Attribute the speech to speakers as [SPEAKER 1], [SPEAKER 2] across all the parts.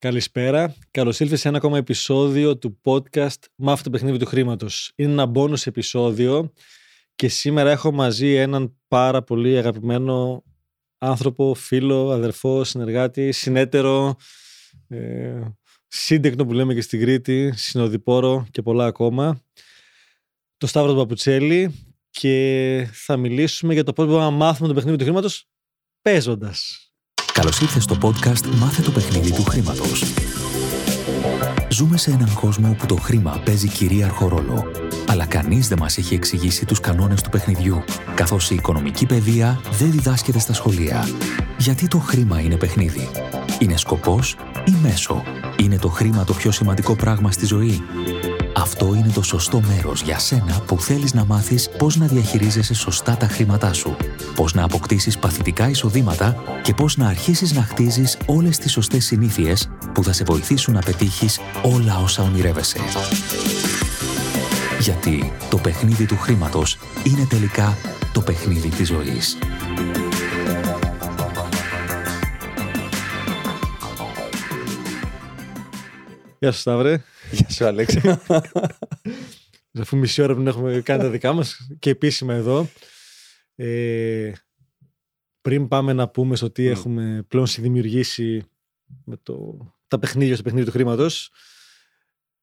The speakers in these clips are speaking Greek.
[SPEAKER 1] Καλησπέρα. Καλώς ήλθατε σε ένα ακόμα επεισόδιο του podcast Μάθε το παιχνίδι του χρήματος. Είναι ένα bonus επεισόδιο και σήμερα έχω μαζί έναν πάρα πολύ αγαπημένο άνθρωπο, φίλο, αδερφό, συνεργάτη, συνέτερο, ε, σύντεκνο που λέμε και στην Κρήτη, συνοδοιπόρο και πολλά ακόμα. Το Σταύρος Παπουτσέλη και θα μιλήσουμε για το πώς μπορούμε να μάθουμε το παιχνίδι του χρήματος παίζοντας.
[SPEAKER 2] Καλώς ήρθες στο podcast Μάθε το παιχνίδι του χρήματος. Ζούμε σε έναν κόσμο όπου το χρήμα παίζει κυρίαρχο ρόλο. Αλλά κανείς δεν μας έχει εξηγήσει τους κανόνες του παιχνιδιού, καθώς η οικονομική παιδεία δεν διδάσκεται στα σχολεία. Γιατί το χρήμα είναι παιχνίδι; Είναι σκοπός ή μέσο; Είναι το χρήμα το πιο σημαντικό πράγμα στη ζωή; Αυτό είναι το σωστό μέρος για σένα που θέλεις να μάθεις πώς να διαχειρίζεσαι σωστά τα χρήματά σου, πώς να αποκτήσεις παθητικά εισοδήματα και πώς να αρχίσεις να χτίζεις όλες τις σωστές συνήθειες που θα σε βοηθήσουν να πετύχεις όλα όσα ονειρεύεσαι. Γιατί το παιχνίδι του χρήματος είναι τελικά το παιχνίδι της ζωής.
[SPEAKER 1] Γεια σου Σταύρε.
[SPEAKER 3] Γεια σου, Αλέξη.
[SPEAKER 1] Αφού μισή ώρα που έχουμε κάνει τα δικά μας και επίσημα εδώ. Ε, πριν πάμε να πούμε στο τι έχουμε πλέον συνδημιουργήσει με το, τα παιχνίδια στο παιχνίδι του χρήματος.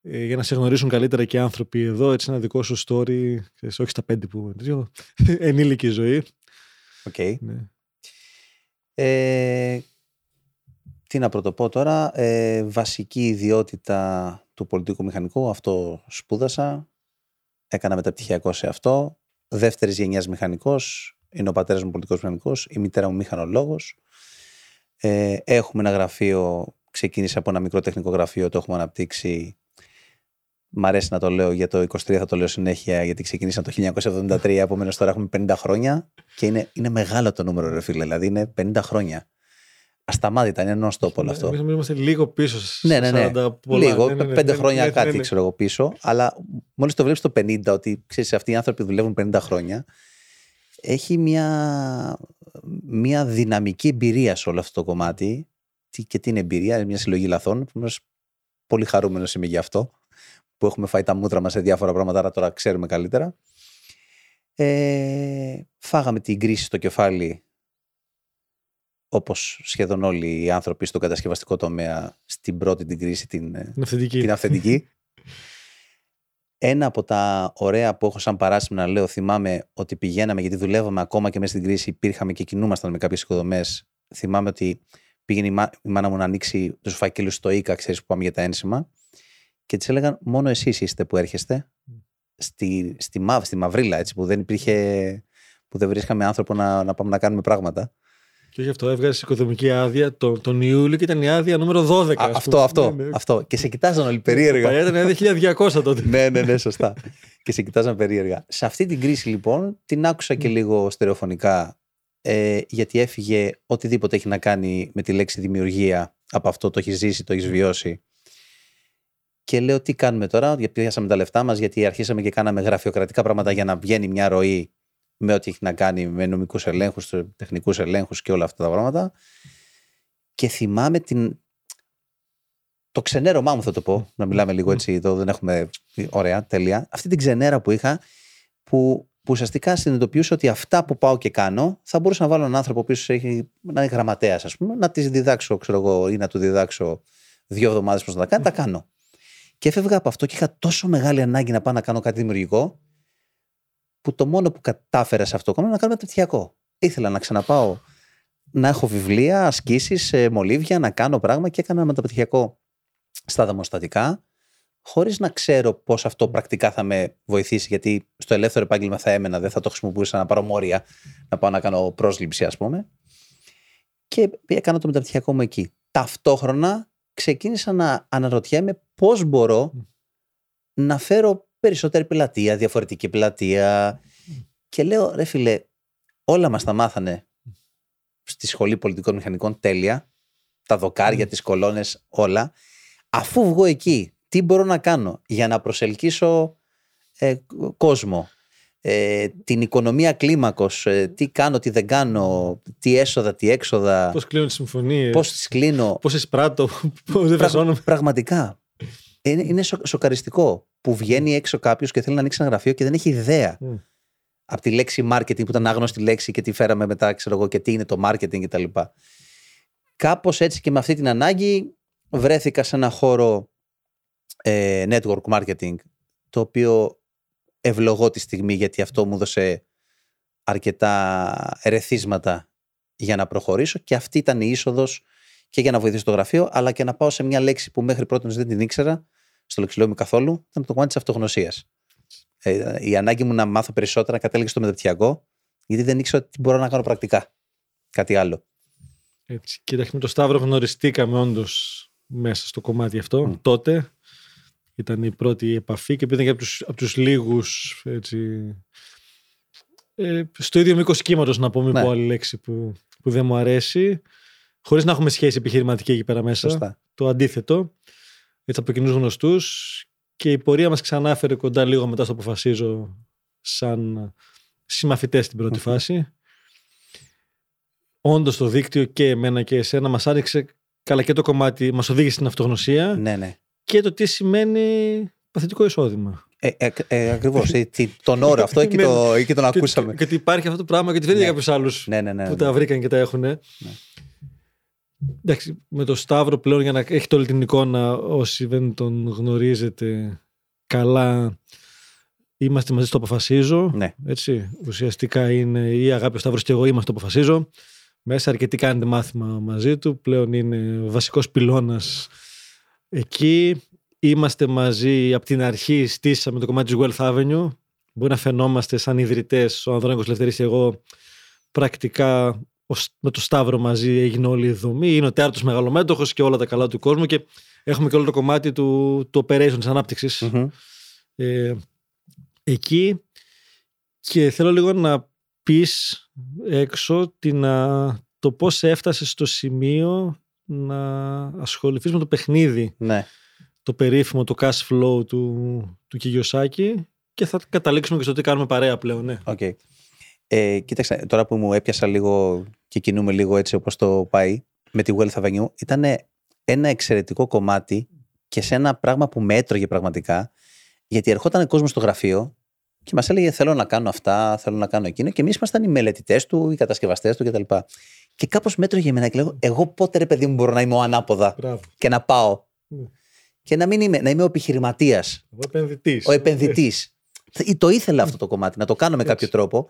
[SPEAKER 1] Ε, για να σε γνωρίσουν καλύτερα και οι άνθρωποι εδώ, έτσι ένα δικό σου story, ξέρεις, όχι στα πέντε που ενήλικη ζωή.
[SPEAKER 3] OK. Okay. Ναι. Ε, τι να πρωτοπώ τώρα, ε, βασική ιδιότητα του πολιτικού μηχανικού, αυτό σπούδασα, έκανα μεταπτυχιακό σε αυτό, δεύτερης γενιάς μηχανικός, είναι ο πατέρας μου πολιτικός μηχανικός, η μητέρα μου μηχανολόγος. Ε, έχουμε ένα γραφείο, ξεκίνησε από ένα μικρό τεχνικό γραφείο, το έχουμε αναπτύξει. Μ' αρέσει να το λέω για το 23, θα το λέω συνέχεια, γιατί ξεκίνησα το 1973, επομένως τώρα έχουμε 50 χρόνια και είναι, είναι μεγάλο το νούμερο, ρε φίλε, δηλαδή είναι 50 χρόνια ασταμάτητα, είναι ενό τόπο όλο αυτό.
[SPEAKER 1] Εμείς είμαστε λίγο πίσω.
[SPEAKER 3] Ναι, ναι, ναι. Πολλά. Λίγο, ναι, ναι, ναι, πέντε ναι, χρόνια ναι, κάτι ξέρω εγώ πίσω. Αλλά μόλις το βλέπεις το 50, ότι ξέρεις, αυτοί οι άνθρωποι δουλεύουν 50 χρόνια, έχει μια, μια δυναμική εμπειρία σε όλο αυτό το κομμάτι. Και τι είναι εμπειρία, είναι μια συλλογή λαθών. Πολύ χαρούμενος είμαι γι' αυτό. Που έχουμε φάει τα μούτρα μας σε διάφορα πράγματα, άρα τώρα ξέρουμε καλύτερα. Ε, φάγαμε την κρίση στο κεφάλι όπως σχεδόν όλοι οι άνθρωποι στο κατασκευαστικό τομέα στην πρώτη την κρίση την,
[SPEAKER 1] ε, αυθεντική.
[SPEAKER 3] την αυθεντική. Ένα από τα ωραία που έχω σαν παράσημο να λέω, θυμάμαι ότι πηγαίναμε, γιατί δουλεύαμε ακόμα και μέσα στην κρίση, υπήρχαμε και κινούμασταν με κάποιες οικοδομές. Θυμάμαι ότι πήγαινε η, μάνα μου να ανοίξει τους φακέλους στο ΙΚΑ, ξέρεις που πάμε για τα ένσημα. Και της έλεγαν, μόνο εσείς είστε που έρχεστε. Στη, στη, στη μαυρίλα, έτσι, που δεν υπήρχε. που δεν βρίσκαμε άνθρωπο να, να πάμε να κάνουμε πράγματα.
[SPEAKER 1] Και όχι αυτό, έβγαζε οικοδομική άδεια τον, τον Ιούλιο και ήταν η άδεια νούμερο 12. Α,
[SPEAKER 3] αυτό, αυτό, ναι, ναι. αυτό. Και σε κοιτάζαν όλοι περίεργα.
[SPEAKER 1] Παλιά ήταν άδεια 1200 τότε.
[SPEAKER 3] ναι, ναι, ναι, σωστά. και σε κοιτάζαν περίεργα. Σε αυτή την κρίση λοιπόν την άκουσα και λίγο στερεοφωνικά ε, γιατί έφυγε οτιδήποτε έχει να κάνει με τη λέξη δημιουργία από αυτό το έχεις ζήσει, το έχεις βιώσει. Και λέω τι κάνουμε τώρα, γιατί πιάσαμε τα λεφτά μας, γιατί αρχίσαμε και κάναμε γραφειοκρατικά πράγματα για να βγαίνει μια ροή με ό,τι έχει να κάνει με νομικούς ελέγχους, τεχνικούς ελέγχους και όλα αυτά τα πράγματα. Και θυμάμαι την. Το ξενέρωμά μου θα το πω, να μιλάμε λίγο έτσι εδώ, δεν έχουμε. Ωραία, τέλεια. Αυτή την ξενέρα που είχα, που, που ουσιαστικά συνειδητοποιούσα ότι αυτά που πάω και κάνω, θα μπορούσα να βάλω έναν άνθρωπο που έχει, να είναι γραμματέας, ας πούμε, να τη διδάξω, ξέρω εγώ, ή να του διδάξω δύο εβδομάδες πώς να τα κάνει, τα κάνω. Και έφευγα από αυτό και είχα τόσο μεγάλη ανάγκη να πάω να κάνω κάτι δημιουργικό, που το μόνο που κατάφερα σε αυτό το κόμμα να κάνω μεταπτυχιακό. Ήθελα να ξαναπάω να έχω βιβλία, ασκήσεις, μολύβια, να κάνω πράγμα και έκανα μεταπτυχιακό στα δαμοστατικά, χωρίς να ξέρω πώς αυτό πρακτικά θα με βοηθήσει, γιατί στο ελεύθερο επάγγελμα θα έμενα, δεν θα το χρησιμοποιούσα να πάρω μόρια, να πάω να κάνω πρόσληψη, ας πούμε. Και έκανα το μεταπτυχιακό μου εκεί. Ταυτόχρονα ξεκίνησα να αναρωτιέμαι πώς μπορώ να φέρω περισσότερη πελατεία, διαφορετική πελατεία. Και λέω, ρε φίλε, όλα μας τα μάθανε στη Σχολή Πολιτικών Μηχανικών τέλεια, τα δοκάρια, mm. τις κολόνες, όλα. Αφού βγω εκεί, τι μπορώ να κάνω για να προσελκύσω ε, κόσμο, ε, την οικονομία κλίμακος, ε, τι κάνω, τι δεν κάνω, τι έσοδα, τι έξοδα,
[SPEAKER 1] Πώς κλείνω τις συμφωνίες.
[SPEAKER 3] πώς τις κλείνω.
[SPEAKER 1] Πώς εισπράττω. Πώς δεν
[SPEAKER 3] Πραγ-
[SPEAKER 1] φασώνομαι.
[SPEAKER 3] πραγματικά. Είναι, είναι σο- σοκαριστικό που βγαίνει έξω κάποιος και θέλει να ανοίξει ένα γραφείο και δεν έχει ιδέα
[SPEAKER 1] Μμ.
[SPEAKER 3] από τη λέξη marketing που ήταν άγνωστη λέξη και τι φέραμε μετά, ξέρω εγώ, και τι είναι το marketing κτλ. Κάπως έτσι και με αυτή την ανάγκη βρέθηκα σε ένα χώρο ε, network marketing το οποίο ευλογώ τη στιγμή γιατί αυτό μου έδωσε αρκετά ερεθίσματα για να προχωρήσω και αυτή ήταν η είσοδος και για να βοηθήσω το γραφείο, αλλά και να πάω σε μια λέξη που μέχρι πρώτη δεν την ήξερα, στο λεξιλόγιο μου καθόλου, ήταν το κομμάτι της αυτογνωσίας. Ε, η ανάγκη μου να μάθω περισσότερα κατέληξε στο μεταπτυχιακό, γιατί δεν ήξερα τι μπορώ να κάνω πρακτικά. Κάτι άλλο.
[SPEAKER 1] Έτσι. Κοίταξε, με το Σταύρο γνωριστήκαμε όντως μέσα στο κομμάτι αυτό.
[SPEAKER 3] Μμ.
[SPEAKER 1] Τότε ήταν η πρώτη επαφή και πήγαν και από τους, από τους λίγους έτσι, ε, στο ίδιο μήκος κύματος να πω, μην
[SPEAKER 3] Ναι.
[SPEAKER 1] πω άλλη λέξη που, που δεν μου αρέσει. Χωρίς να έχουμε σχέση επιχειρηματική εκεί πέρα μέσα.
[SPEAKER 3] Σωστά.
[SPEAKER 1] Το αντίθετο. Έτσι από κοινούς γνωστούς. Και η πορεία μας ξανά έφερε κοντά λίγο μετά στο αποφασίζω σαν συμμαθητές στην πρώτη
[SPEAKER 3] Μμμ.
[SPEAKER 1] φάση. Όντως το δίκτυο και εμένα και εσένα μας άνοιξε καλά και το κομμάτι, μας οδήγησε στην αυτογνωσία
[SPEAKER 3] Ναι, ναι.
[SPEAKER 1] και το τι σημαίνει παθητικό εισόδημα.
[SPEAKER 3] Ε, ε, ε, Ακριβώς. τον όρο αυτό εκεί, το, εκεί τον
[SPEAKER 1] Και-
[SPEAKER 3] ακούσαμε.
[SPEAKER 1] Και, και ότι υπάρχει αυτό το πράγμα και ότι δεν είναι
[SPEAKER 3] Ναι.
[SPEAKER 1] για κάποιους άλλους
[SPEAKER 3] ναι, ναι, ναι.
[SPEAKER 1] που
[SPEAKER 3] ναι.
[SPEAKER 1] τα βρήκαν και τα έχουν. Εντάξει, με το Σταύρο πλέον για να έχετε όλη την εικόνα όσοι δεν τον γνωρίζετε καλά είμαστε μαζί στο αποφασίζω
[SPEAKER 3] Ναι.
[SPEAKER 1] έτσι, ουσιαστικά είναι η αγάπη ο Σταύρος και εγώ είμαστε στο αποφασίζω. Μέσα αρκετοί κάνετε μάθημα μαζί του πλέον είναι βασικός πυλώνας εκεί. Είμαστε μαζί από την αρχή στήσαμε το κομμάτι της Wealth Avenue μπορεί να φαινόμαστε σαν ιδρυτές ο Ανδρώνικος Λευτερής και εγώ πρακτικά ο- με το Σταύρο μαζί έγινε όλη η δομή. Είναι ο τέταρτο μεγαλομέτωχος και όλα τα καλά του κόσμου και έχουμε και όλο το κομμάτι του, του operation της ανάπτυξης
[SPEAKER 3] Μμμ.
[SPEAKER 1] ε, εκεί. Και θέλω λίγο να πεις έξω την, α, το πώς έφτασες στο σημείο να ασχοληθείς με το παιχνίδι,
[SPEAKER 3] Ναι.
[SPEAKER 1] το περίφημο, το cash flow του, του Κιγιοσάκη και θα καταλήξουμε και στο τι κάνουμε παρέα πλέον. Ναι.
[SPEAKER 3] Οκ. Ε, κοίταξε, τώρα που μου έπιασα λίγο και κινούμε λίγο έτσι όπως το πάει με τη Wealth Avenue, ήταν ένα εξαιρετικό κομμάτι και σε ένα πράγμα που με έτρωγε πραγματικά, γιατί ερχόταν κόσμος στο γραφείο και μας έλεγε θέλω να κάνω αυτά, θέλω να κάνω εκείνο και εμείς ήμασταν οι μελετητές του, οι κατασκευαστές του κτλ. Και κάπως με έτρωγε εμένα και λέω εγώ πότε ρε παιδί μου μπορώ να είμαι ο ανάποδα
[SPEAKER 1] Μπράβο.
[SPEAKER 3] και να πάω
[SPEAKER 1] Ναι.
[SPEAKER 3] και να μην είμαι, να είμαι ο επιχειρηματίας
[SPEAKER 1] Ο επενδυτής.
[SPEAKER 3] ο επενδυτής. Το ήθελα αυτό το κομμάτι, να το κάνω με
[SPEAKER 1] Έτσι.
[SPEAKER 3] κάποιο τρόπο.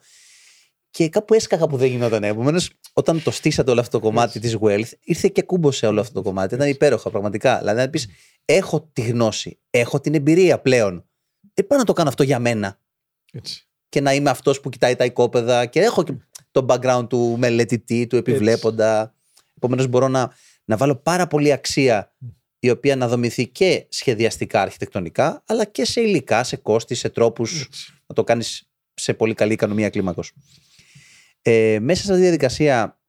[SPEAKER 3] Και κάπου έσκαγα που δεν γινόταν. Επομένως, όταν το στήσατε όλο αυτό το κομμάτι της wealth, ήρθε και κούμποσε όλο αυτό το κομμάτι. Ήταν υπέροχα, πραγματικά. Δηλαδή, να πεις: Έχω τη γνώση, έχω την εμπειρία πλέον. Ε, πάω να το κάνω αυτό για μένα.
[SPEAKER 1] Έτσι.
[SPEAKER 3] Και να είμαι αυτός που κοιτάει τα οικόπεδα και έχω και το background του μελετητή, του επιβλέποντα. Επομένως, μπορώ να, να βάλω πάρα πολύ αξία η οποία να δομηθεί και σχεδιαστικά αρχιτεκτονικά, αλλά και σε υλικά, σε κόστη, σε τρόπους
[SPEAKER 1] Έτσι.
[SPEAKER 3] να το κάνεις σε πολύ καλή οικονομία κλίμακος. Ε, μέσα σε αυτή τη διαδικασία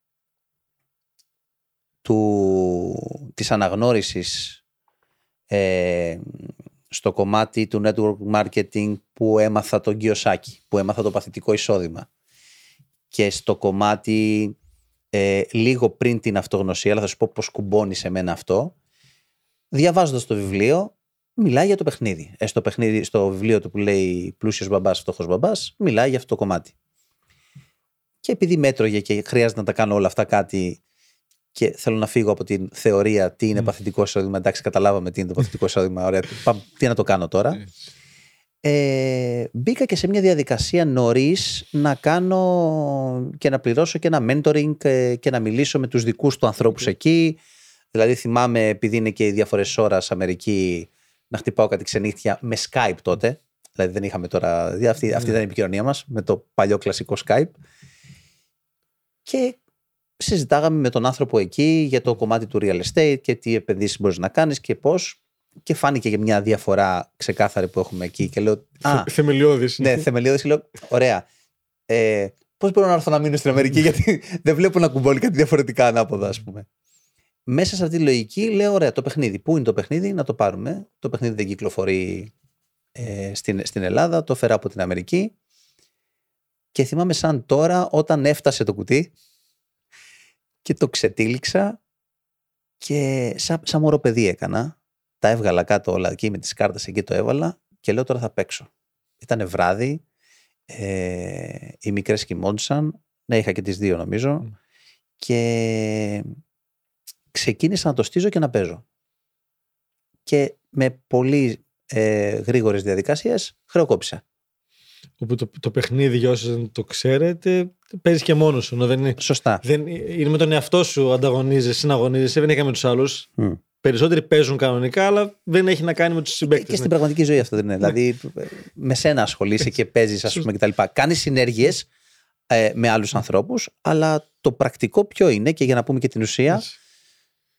[SPEAKER 3] του, της αναγνώρισης ε, στο κομμάτι του network marketing που έμαθα τον Κιωσάκη, που έμαθα το παθητικό εισόδημα και στο κομμάτι ε, λίγο πριν την αυτογνωσία, αλλά θα σου πω πώς κουμπώνει σε μένα αυτό, διαβάζοντας το βιβλίο, μιλάει για το παιχνίδι. Ε, στο, παιχνίδι στο βιβλίο του που λέει πλούσιος μπαμπάς, φτωχός μπαμπάς, μιλάει για αυτό το κομμάτι. Και επειδή μέτρωγε και χρειάζεται να τα κάνω όλα αυτά κάτι και θέλω να φύγω από την θεωρία τι είναι
[SPEAKER 1] Μμ.
[SPEAKER 3] παθητικό εισόδημα. Εντάξει, καταλάβαμε τι είναι το παθητικό εισόδημα. Ωραία, πάμε, τι να το κάνω τώρα. Ε, μπήκα και σε μια διαδικασία νωρίς να κάνω και να πληρώσω και ένα mentoring ε, και να μιλήσω με τους δικούς του ανθρώπους εκεί. Δηλαδή θυμάμαι επειδή είναι και οι διαφορές ώρας Αμερική να χτυπάω κάτι ξενύχτια με Skype τότε. Δηλαδή δεν είχαμε τώρα, δηλαδή αυτή, αυτή
[SPEAKER 1] Ναι.
[SPEAKER 3] ήταν η επικοινωνία μας με το παλιό κλασικό Skype. Και συζητάγαμε με τον άνθρωπο εκεί για το κομμάτι του real estate και τι επενδύσεις μπορείς να κάνεις και πώς. Και φάνηκε για μια διαφορά ξεκάθαρη που έχουμε εκεί. Και λέω, Α,
[SPEAKER 1] Θεμελιώδης.
[SPEAKER 3] ναι, θεμελιώδης και λέω, ωραία. Ε, Πώς μπορώ να έρθω να μείνω στην Αμερική, γιατί δεν βλέπω να κουμπώνει κάτι διαφορετικά ανάποδα, ας πούμε. Μέσα σε αυτή τη λογική λέω: Ωραία, το παιχνίδι. Πού είναι το παιχνίδι, να το πάρουμε. Το παιχνίδι δεν κυκλοφορεί ε, στην, στην Ελλάδα, το φέρα από την Αμερική. Και θυμάμαι σαν τώρα όταν έφτασε το κουτί και το ξετύλιξα και σαν, σαν μωρό παιδί έκανα. Τα έβγαλα κάτω όλα εκεί με τις κάρτες εκεί το έβαλα και λέω τώρα θα παίξω. Ήταν βράδυ, ε, οι μικρές κοιμόντουσαν, ναι είχα και τις δύο νομίζω και ξεκίνησα να το στίζω και να παίζω. Και με πολύ ε, γρήγορες διαδικασίες χρεοκόπησα.
[SPEAKER 1] Όπου το, το παιχνίδι, για όσους δεν το ξέρετε, παίζεις και μόνος σου. Δεν είναι,
[SPEAKER 3] Σωστά.
[SPEAKER 1] δεν, είναι με τον εαυτό σου ανταγωνίζεσαι, συναγωνίζεσαι, δεν έχει με τους άλλους.
[SPEAKER 3] Mm.
[SPEAKER 1] Περισσότεροι παίζουν κανονικά, αλλά δεν έχει να κάνει με τους συμπαίκτες.
[SPEAKER 3] Και στην πραγματική ζωή αυτό δεν είναι. Δηλαδή, με σένα ασχολείσαι και παίζεις, ας πούμε, κτλ. Κάνεις συνέργειες ε, με άλλους ανθρώπους, αλλά το πρακτικό ποιο είναι, και για να πούμε και την ουσία,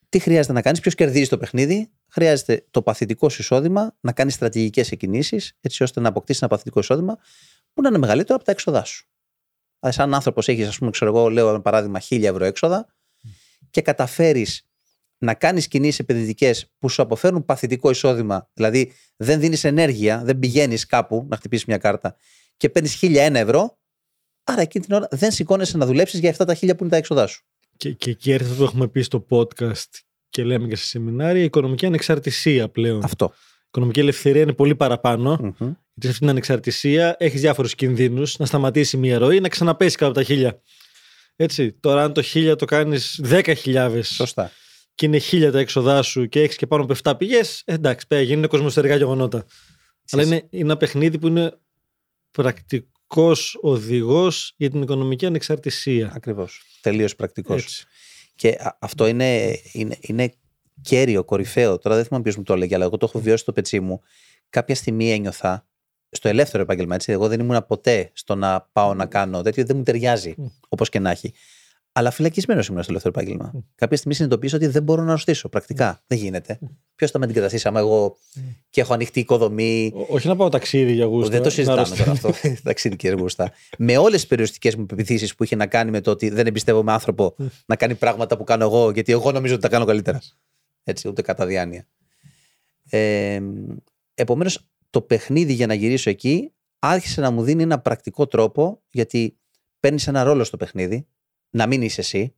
[SPEAKER 3] τι χρειάζεται να κάνεις, ποιος κερδίζει το παιχνίδι. Χρειάζεται το παθητικό σου εισόδημα να κάνεις στρατηγικές εκκινήσεις, έτσι ώστε να αποκτήσεις ένα παθητικό εισόδημα που να είναι μεγαλύτερο από τα έξοδά σου. Δηλαδή, σαν άνθρωπος έχεις, ας πούμε, ξέρω εγώ, λέω ένα παράδειγμα, 1000 ευρώ έξοδα και καταφέρεις να κάνεις κινήσεις επενδυτικές που σου αποφέρουν παθητικό εισόδημα, δηλαδή δεν δίνεις ενέργεια, δεν πηγαίνεις κάπου να χτυπήσεις μια κάρτα και παίρνεις 1001 ευρώ, άρα εκείνη την ώρα δεν σηκώνεσαι να δουλέψεις για αυτά τα 1000 που είναι τα έξοδά σου.
[SPEAKER 1] Και, και εκεί έρχεται αυτό που έχουμε πει στο podcast και λέμε και σε σεμινάρια, η οικονομική ανεξαρτησία πλέον.
[SPEAKER 3] Αυτό.
[SPEAKER 1] Η οικονομική ελευθερία είναι πολύ παραπάνω.
[SPEAKER 3] Μμμ.
[SPEAKER 1] Γιατί σε αυτή την ανεξαρτησία έχεις διάφορους κινδύνους να σταματήσει μια ροή να ξαναπέσει κάτω από τα χίλια. Έτσι. Τώρα, αν το χίλια το κάνεις 10.000
[SPEAKER 3] Σωστά.
[SPEAKER 1] και είναι χίλια τα έξοδά σου και έχεις και πάνω από 7 πηγές, εντάξει, πέρα γίνουν κοσμοστερικά γεγονότα. Αλλά είναι, είναι ένα παιχνίδι που είναι πρακτικός οδηγός για την οικονομική ανεξαρτησία.
[SPEAKER 3] Ακριβώς. Τελείως πρακτικός.
[SPEAKER 1] Έτσι.
[SPEAKER 3] Και α- αυτό είναι, είναι, είναι κέριο, κορυφαίο. Τώρα δεν θυμάμαι ποιος μου το έλεγε, αλλά εγώ το έχω βιώσει στο πετσί μου. Κάποια στιγμή ένιωθα στο ελεύθερο επάγγελμα. Έτσι, εγώ δεν ήμουν ποτέ στο να πάω να κάνω τέτοιο, δεν μου ταιριάζει,
[SPEAKER 1] Mm.
[SPEAKER 3] όπως και να έχει. Αλλά φυλακισμένο ήμουν στο ελεύθερο επάγγελμα.
[SPEAKER 1] Mm.
[SPEAKER 3] Κάποια στιγμή συνειδητοποίησα ότι δεν μπορώ να αρρωστήσω. Πρακτικά. Δεν γίνεται. Ποιος θα με αντικαταστήσει άμα εγώ και έχω ανοιχτή οικοδομή;
[SPEAKER 1] Ό- Όχι να πάω ταξίδι για γούστα.
[SPEAKER 3] Δεν το
[SPEAKER 1] να
[SPEAKER 3] συζητάμε
[SPEAKER 1] αρρωστήσω.
[SPEAKER 3] τώρα αυτό. Ταξίδικε γούστα. με όλες τις περιοριστικές μου πεπιθήσεις που είχε να κάνει με το ότι δεν εμπιστεύομαι άνθρωπο να κάνει πράγματα που κάνω εγώ, γιατί εγώ νομίζω ότι τα κάνω καλύτερα. Έτσι, ούτε κατά διάνοια. Ε, Επομένως, το παιχνίδι για να γυρίσω εκεί άρχισε να μου δίνει ένα πρακτικό τρόπο, γιατί παίρνεις ένα ρόλο στο παιχνίδι, να μην είσαι εσύ.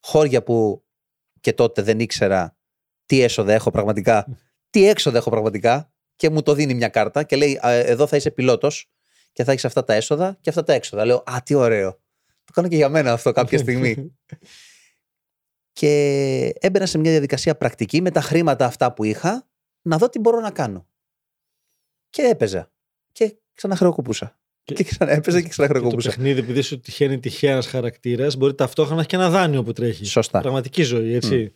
[SPEAKER 3] Χώρια που και τότε δεν ήξερα τι έσοδα έχω πραγματικά, τι έξοδα έχω πραγματικά, και μου το δίνει μια κάρτα και λέει: «Α, Εδώ θα είσαι πιλότος και θα έχεις αυτά τα έσοδα και αυτά τα έξοδα. Λέω: Α, τι ωραίο. Το κάνω και για μένα αυτό κάποια στιγμή. και έμπαινα σε μια διαδικασία πρακτική με τα χρήματα αυτά που είχα να δω τι μπορώ να κάνω. Και έπαιζα. Και ξαναχρεοκοπούσα.
[SPEAKER 1] Και-
[SPEAKER 3] Και, ξανά έπαιζα και
[SPEAKER 1] Και το
[SPEAKER 3] ξαναχρεοκοπούσα.
[SPEAKER 1] παιχνίδι, επειδή σου τυχαίνει τυχαία ένας χαρακτήρας, μπορεί ταυτόχρονα να έχει και ένα δάνειο που τρέχει.
[SPEAKER 3] Σωστά.
[SPEAKER 1] Πραγματική ζωή, έτσι.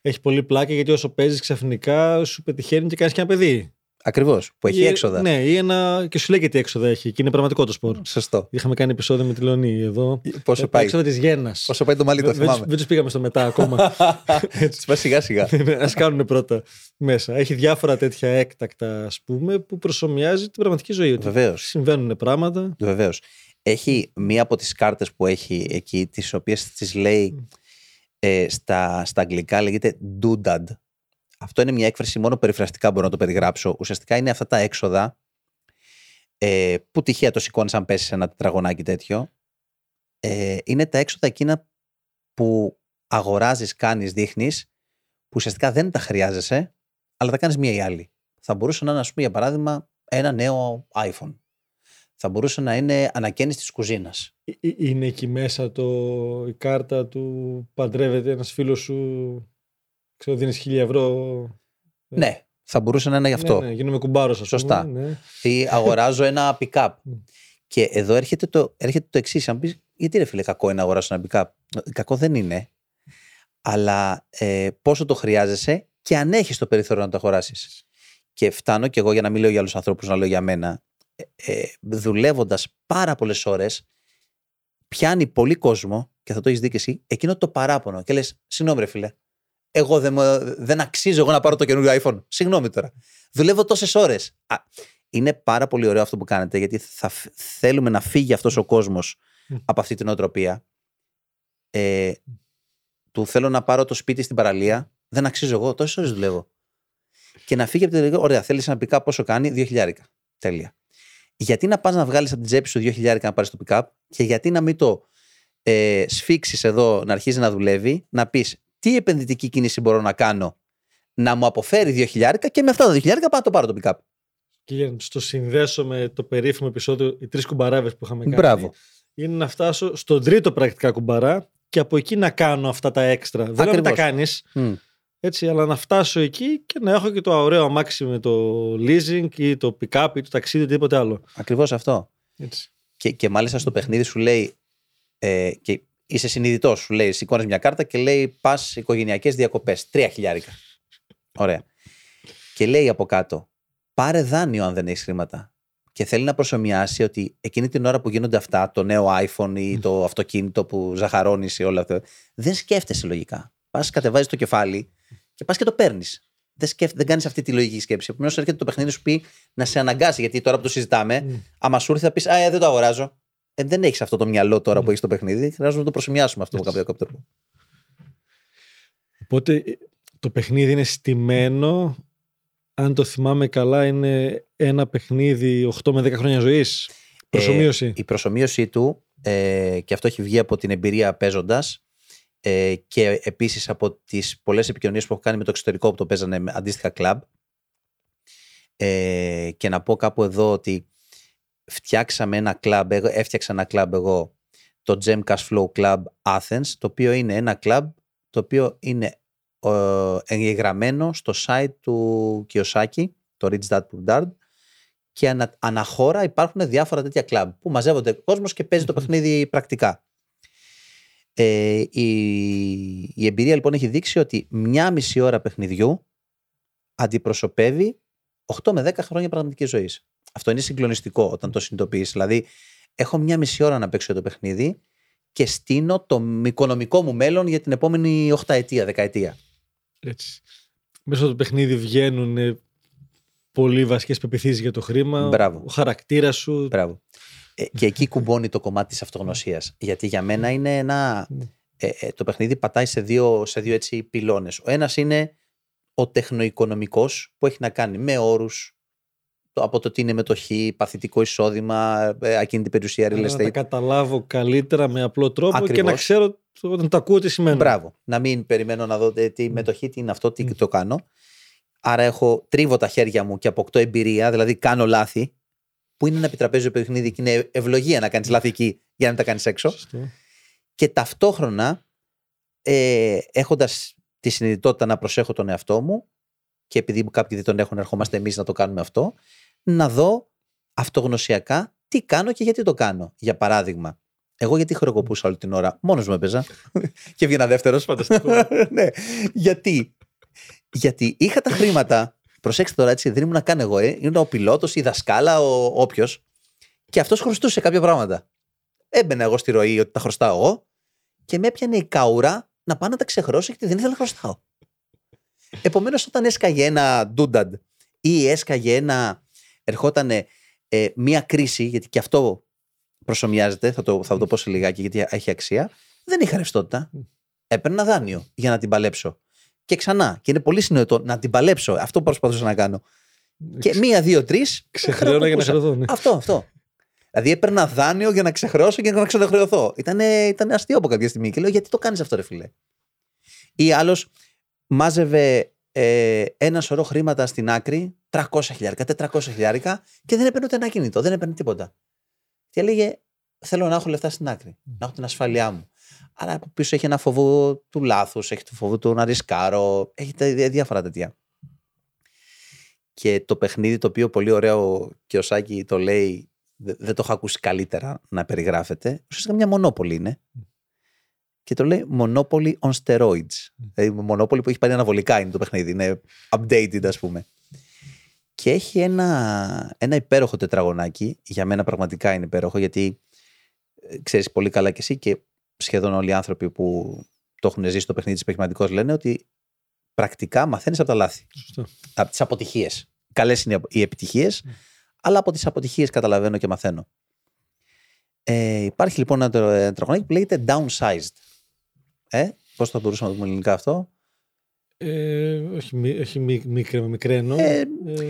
[SPEAKER 1] Έχει πολύ πλάκα γιατί όσο παίζεις ξαφνικά σου πετυχαίνει και κάνεις και ένα παιδί.
[SPEAKER 3] Ακριβώς. Που έχει
[SPEAKER 1] Ή-
[SPEAKER 3] έξοδα.
[SPEAKER 1] Ναι, ή ένα. και σου λέει και τι έξοδα έχει. Και είναι πραγματικό το σπορ.
[SPEAKER 3] Σωστό.
[SPEAKER 1] Είχαμε κάνει επεισόδιο με τη Λονή εδώ.
[SPEAKER 3] Πόσο
[SPEAKER 1] Τα
[SPEAKER 3] πάει;
[SPEAKER 1] έξοδα της γέννας.
[SPEAKER 3] Πόσο πάει το μαλλί, το θυμάμαι.
[SPEAKER 1] Δεν τους πήγαμε στο μετά ακόμα.
[SPEAKER 3] Σπα σιγά σιγά.
[SPEAKER 1] Α κάνουν πρώτα μέσα. Έχει διάφορα τέτοια έκτακτα, ας πούμε, που προσωμιάζει την πραγματική ζωή. Ότι
[SPEAKER 3] Βεβαίως.
[SPEAKER 1] Συμβαίνουν πράγματα.
[SPEAKER 3] Βεβαίως. Έχει μία από τις κάρτες που έχει εκεί, τις οποίες τις λέει ε, στα, στα αγγλικά, λέγεται doodad. Αυτό είναι μια έκφραση μόνο περιφραστικά μπορώ να το περιγράψω. Ουσιαστικά είναι αυτά τα έξοδα ε, που τυχαία το σηκώνεις αν πέσεις σε ένα τετραγωνάκι τέτοιο. Ε, είναι τα έξοδα εκείνα που αγοράζεις, κάνεις, δείχνεις, που ουσιαστικά δεν τα χρειάζεσαι, αλλά τα κάνεις μία ή άλλη. Θα μπορούσε να είναι, ας πούμε, για παράδειγμα, ένα νέο iPhone θα μπορούσε να είναι ανακαίνιση της κουζίνας.
[SPEAKER 1] Ε- ε- Είναι εκεί μέσα το, η κάρτα του παντρεύεται ένας φίλος σου. Ξέρω, δίνεις χίλια ευρώ. Ε,
[SPEAKER 3] Ναι, θα μπορούσε να είναι γι' αυτό.
[SPEAKER 1] Ναι, ναι, γίνομαι κουμπάρος, ας πούμε.
[SPEAKER 3] Σωστά.
[SPEAKER 1] Ναι.
[SPEAKER 3] Ή αγοράζω ένα pick-up.
[SPEAKER 1] Μμ.
[SPEAKER 3] και εδώ έρχεται το, έρχεται το εξής. Αν πεις, γιατί ρε φίλε, κακό είναι να αγοράσω ένα pick-up; Κακό δεν είναι. Αλλά ε, πόσο το χρειάζεσαι και αν έχεις το περιθώριο να το αγοράσεις. Και φτάνω κι εγώ για να μην λέω για άλλους ανθρώπους, να λέω για μένα. Ε, ε, Δουλεύοντας πάρα πολλές ώρες, πιάνει πολύ κόσμο και θα το έχεις δει και εσύ, εκείνο το παράπονο. Και λες, συγγνώμη, ρε φίλε. Εγώ δεν, μου- δεν αξίζω εγώ να πάρω το καινούριο iPhone. Συγγνώμη τώρα. Δουλεύω τόσες ώρες. Είναι πάρα πολύ ωραίο αυτό που κάνετε, γιατί θα φ- θέλουμε να φύγει αυτός ο κόσμος
[SPEAKER 1] Μμ.
[SPEAKER 3] από αυτή την οτροπία. Ε, του θέλω να πάρω το σπίτι στην παραλία. Δεν αξίζω εγώ. Τόσες ώρες δουλεύω. Και να φύγει από την τελική. Ωραία, θέλεις ένα πικά πόσο κάνει, 2 χιλιάρικα. Τέλεια. Γιατί να πας να βγάλεις από την τσέπη σου 2.000 να πάρεις το pick-up και γιατί να μην το ε, σφίξεις εδώ να αρχίζεις να δουλεύει, να πεις τι επενδυτική κίνηση μπορώ να κάνω; Να μου αποφέρει 2.000 και με αυτά τα 2.000 πάω να το πάρω το pick-up.
[SPEAKER 1] Και για να το συνδέσω με το περίφημο επεισόδιο, οι τρεις κουμπαράβε που είχαμε κάνει.
[SPEAKER 3] Μπράβο.
[SPEAKER 1] Είναι να φτάσω στον τρίτο πρακτικά κουμπαρά και από εκεί να κάνω αυτά τα έξτρα. Δεν λέω να τα κάνεις.
[SPEAKER 3] Μμ.
[SPEAKER 1] Έτσι, αλλά να φτάσω εκεί και να έχω και το ωραίο αμάξι με το leasing ή το pick-up ή το ταξίδι ή τίποτε άλλο.
[SPEAKER 3] Ακριβώς αυτό.
[SPEAKER 1] Έτσι.
[SPEAKER 3] Και, και μάλιστα στο παιχνίδι σου λέει. Ε, και είσαι συνειδητός, σου λέει: Σηκώνεις μια κάρτα και λέει: Πας οικογενειακές διακοπές. Τρία χιλιάρικα. Ωραία. Και λέει από κάτω: Πάρε δάνειο αν δεν έχεις χρήματα. Και θέλει να προσωμιάσει ότι εκείνη την ώρα που γίνονται αυτά, το νέο iPhone ή το αυτοκίνητο που ζαχαρώνεις ή όλα αυτά, δεν σκέφτεσαι λογικά. Πας, κατεβάζεις το κεφάλι και πας και το παίρνεις. Δεν, σκέφ... δεν κάνεις αυτή τη λογική σκέψη. Επομένως, έρχεται το παιχνίδι σου πει να σε αναγκάσει. Γιατί τώρα που το συζητάμε,
[SPEAKER 1] Μμ.
[SPEAKER 3] άμα σου έρθει θα πεις Α, ε, δεν το αγοράζω. Ε, δεν έχεις αυτό το μυαλό τώρα που έχεις το παιχνίδι. Χρειάζεται να το προσωμιάσουμε αυτό με
[SPEAKER 1] Έτσι.
[SPEAKER 3] κάποιο τρόπο.
[SPEAKER 1] Οπότε ε, το παιχνίδι είναι στημένο. Αν το θυμάμαι καλά, είναι ένα παιχνίδι 8 με 10 χρόνια ζωής. Προσωμείωση.
[SPEAKER 3] Η προσωμείωσή του, ε, και αυτό έχει βγει από την εμπειρία παίζοντας ε, και επίσης από τις πολλές επικοινωνίες που έχω κάνει με το εξωτερικό που το παίζανε με αντίστοιχα κλαμπ. Ε, και να πω κάπου εδώ ότι φτιάξαμε ένα κλαμπ, εγώ, έφτιαξα ένα κλαμπ εγώ, το Gem Cash Flow Club Athens, το οποίο είναι ένα κλαμπ το οποίο είναι ε, εγγεγραμμένο στο site του Kiyosaki, το Rich Dad Poor Dad, και ανα, αναχώρα υπάρχουν διάφορα τέτοια κλαμπ που μαζεύονται κόσμος και παίζει το
[SPEAKER 1] Μμμ.
[SPEAKER 3] παιχνίδι πρακτικά. Ε, η, η εμπειρία λοιπόν έχει δείξει ότι μια μισή ώρα παιχνιδιού αντιπροσωπεύει 8 με 10 χρόνια πραγματικής ζωής. Αυτό είναι συγκλονιστικό όταν το συνειδητοποιείς. Δηλαδή, έχω μια μισή ώρα να παίξω το παιχνίδι και στείνω το οικονομικό μου μέλλον για την επόμενη 8 ετία, δεκαετία.
[SPEAKER 1] Έτσι. Μέσα από το παιχνίδι βγαίνουν ε, πολύ βασικές πεπιθήσεις για το χρήμα.
[SPEAKER 3] Μπράβο.
[SPEAKER 1] Ο χαρακτήρας σου.
[SPEAKER 3] Μπράβο. Ε, και εκεί κουμπώνει το κομμάτι της αυτογνωσίας. Γιατί για μένα είναι ένα...
[SPEAKER 1] Ναι.
[SPEAKER 3] Ε, ε, το παιχνίδι πατάει σε δύο, σε δύο έτσι πυλώνες. Ο ένας είναι ο τεχνοοικονομικός που έχει να κάνει με όρους το, από το τι είναι μετοχή, παθητικό εισόδημα, ε, ακίνητη περιουσία, real
[SPEAKER 1] Να τα
[SPEAKER 3] estate.
[SPEAKER 1] καταλάβω καλύτερα με απλό τρόπο και
[SPEAKER 3] Ακριβώς.
[SPEAKER 1] να ξέρω όταν τα ακούω τι σημαίνουν.
[SPEAKER 3] Μπράβο. Να μην περιμένω να δω ε, τι μετοχή, τι είναι αυτό, τι
[SPEAKER 1] Μμ.
[SPEAKER 3] το κάνω. Άρα έχω τρίβω τα χέρια μου και αποκτώ εμπειρία, δηλαδή κάνω λάθη, που είναι ένα επιτραπέζιο παιχνίδι και είναι ευλογία να κάνεις λάθη εκεί για να μην τα κάνεις έξω.
[SPEAKER 1] Σωστό.
[SPEAKER 3] και ταυτόχρονα ε, έχοντας τη συνειδητότητα να προσέχω τον εαυτό μου και επειδή κάποιοι δεν τον έχουν ερχόμαστε εμείς να το κάνουμε αυτό να δω αυτογνωσιακά τι κάνω και γιατί το κάνω. Για παράδειγμα, εγώ γιατί χορηγοπούσα όλη την ώρα, μόνος μου έπαιζα και βγήνα δεύτερος.
[SPEAKER 1] Φανταστικό.
[SPEAKER 3] ναι. Γιατί; Γιατί είχα τα χρήματα, προσέξτε τώρα έτσι, δεν ήμουν να κάνω εγώ, ε. ήμουν ο πιλότος, η δασκάλα, ο όποιος και αυτός χρωστούσε κάποια πράγματα. Έμπαινα εγώ στη ροή ότι τα χρωστάω εγώ και με έπιανε η καούρα να πάω να τα ξεχρώσω γιατί δεν ήθελα να χρωστάω. Επομένως, όταν έσκαγε ένα ντούνταντ ή έσκαγε ένα. Ερχόταν ε, μία κρίση, γιατί και αυτό προσωμιάζεται, θα το, θα το πω σε λιγάκι γιατί έχει αξία, δεν είχα ρευστότητα. Έπαιρνα δάνειο για να την παλέψω. Και ξανά, και είναι πολύ συνειδητό να την παλέψω. Αυτό προσπαθούσα να κάνω. Και μία, δύο, τρεις.
[SPEAKER 1] Ξεχρεώνα για να χρεωθώ. Ναι.
[SPEAKER 3] Αυτό, αυτό. Δηλαδή έπαιρνα δάνειο για να ξεχρεώσω και να ξαναχρεωθώ. Ήταν, ήταν αστείο από κάποια στιγμή. Και λέω, γιατί το κάνεις αυτό, ρε φιλέ. Ή άλλος μάζευε ε, ένα σωρό χρήματα στην άκρη, 300 χιλιάρικα, 400 χιλιάρικα, και δεν έπαιρνε ούτε ένα κινητό, δεν έπαιρνε τίποτα. Και έλεγε, Θέλω να έχω λεφτά στην άκρη, να έχω την ασφάλειά μου. Αλλά από πίσω έχει ένα φόβο του λάθους, έχει το φόβο του να ρισκάρω, έχει τα δι- διάφορα τέτοια. Και το παιχνίδι το οποίο πολύ ωραίο και ο Σάκη το λέει, δε- δεν το έχω ακούσει καλύτερα να περιγράφεται. Ουσιαστικά μια μονόπολη είναι. Και το λέει Monopoly on steroids. Δηλαδή Monopoly που έχει πάρει αναβολικά είναι το παιχνίδι. Είναι updated, ας πούμε. Και έχει ένα, ένα υπέροχο τετραγωνάκι. Για μένα πραγματικά είναι υπέροχο γιατί ε, ξέρεις πολύ καλά και εσύ και σχεδόν όλοι οι άνθρωποι που το έχουν ζήσει το παιχνίδι της παιχνιματικό λένε ότι πρακτικά μαθαίνεις από τα λάθη.
[SPEAKER 1] Σωστό.
[SPEAKER 3] Από τις αποτυχίες. Καλές είναι οι επιτυχίες, αλλά από τις αποτυχίες καταλαβαίνω και μαθαίνω. Ε, υπάρχει λοιπόν ένα τε- τετραγωνάκι που λέγεται downsized. Ε, Πώς θα μπορούσαμε να το πούμε ελληνικά αυτό;
[SPEAKER 1] Ε, όχι, μη- όχι μη- μικρέ, μικραίνω.
[SPEAKER 3] Ε,
[SPEAKER 1] Ε,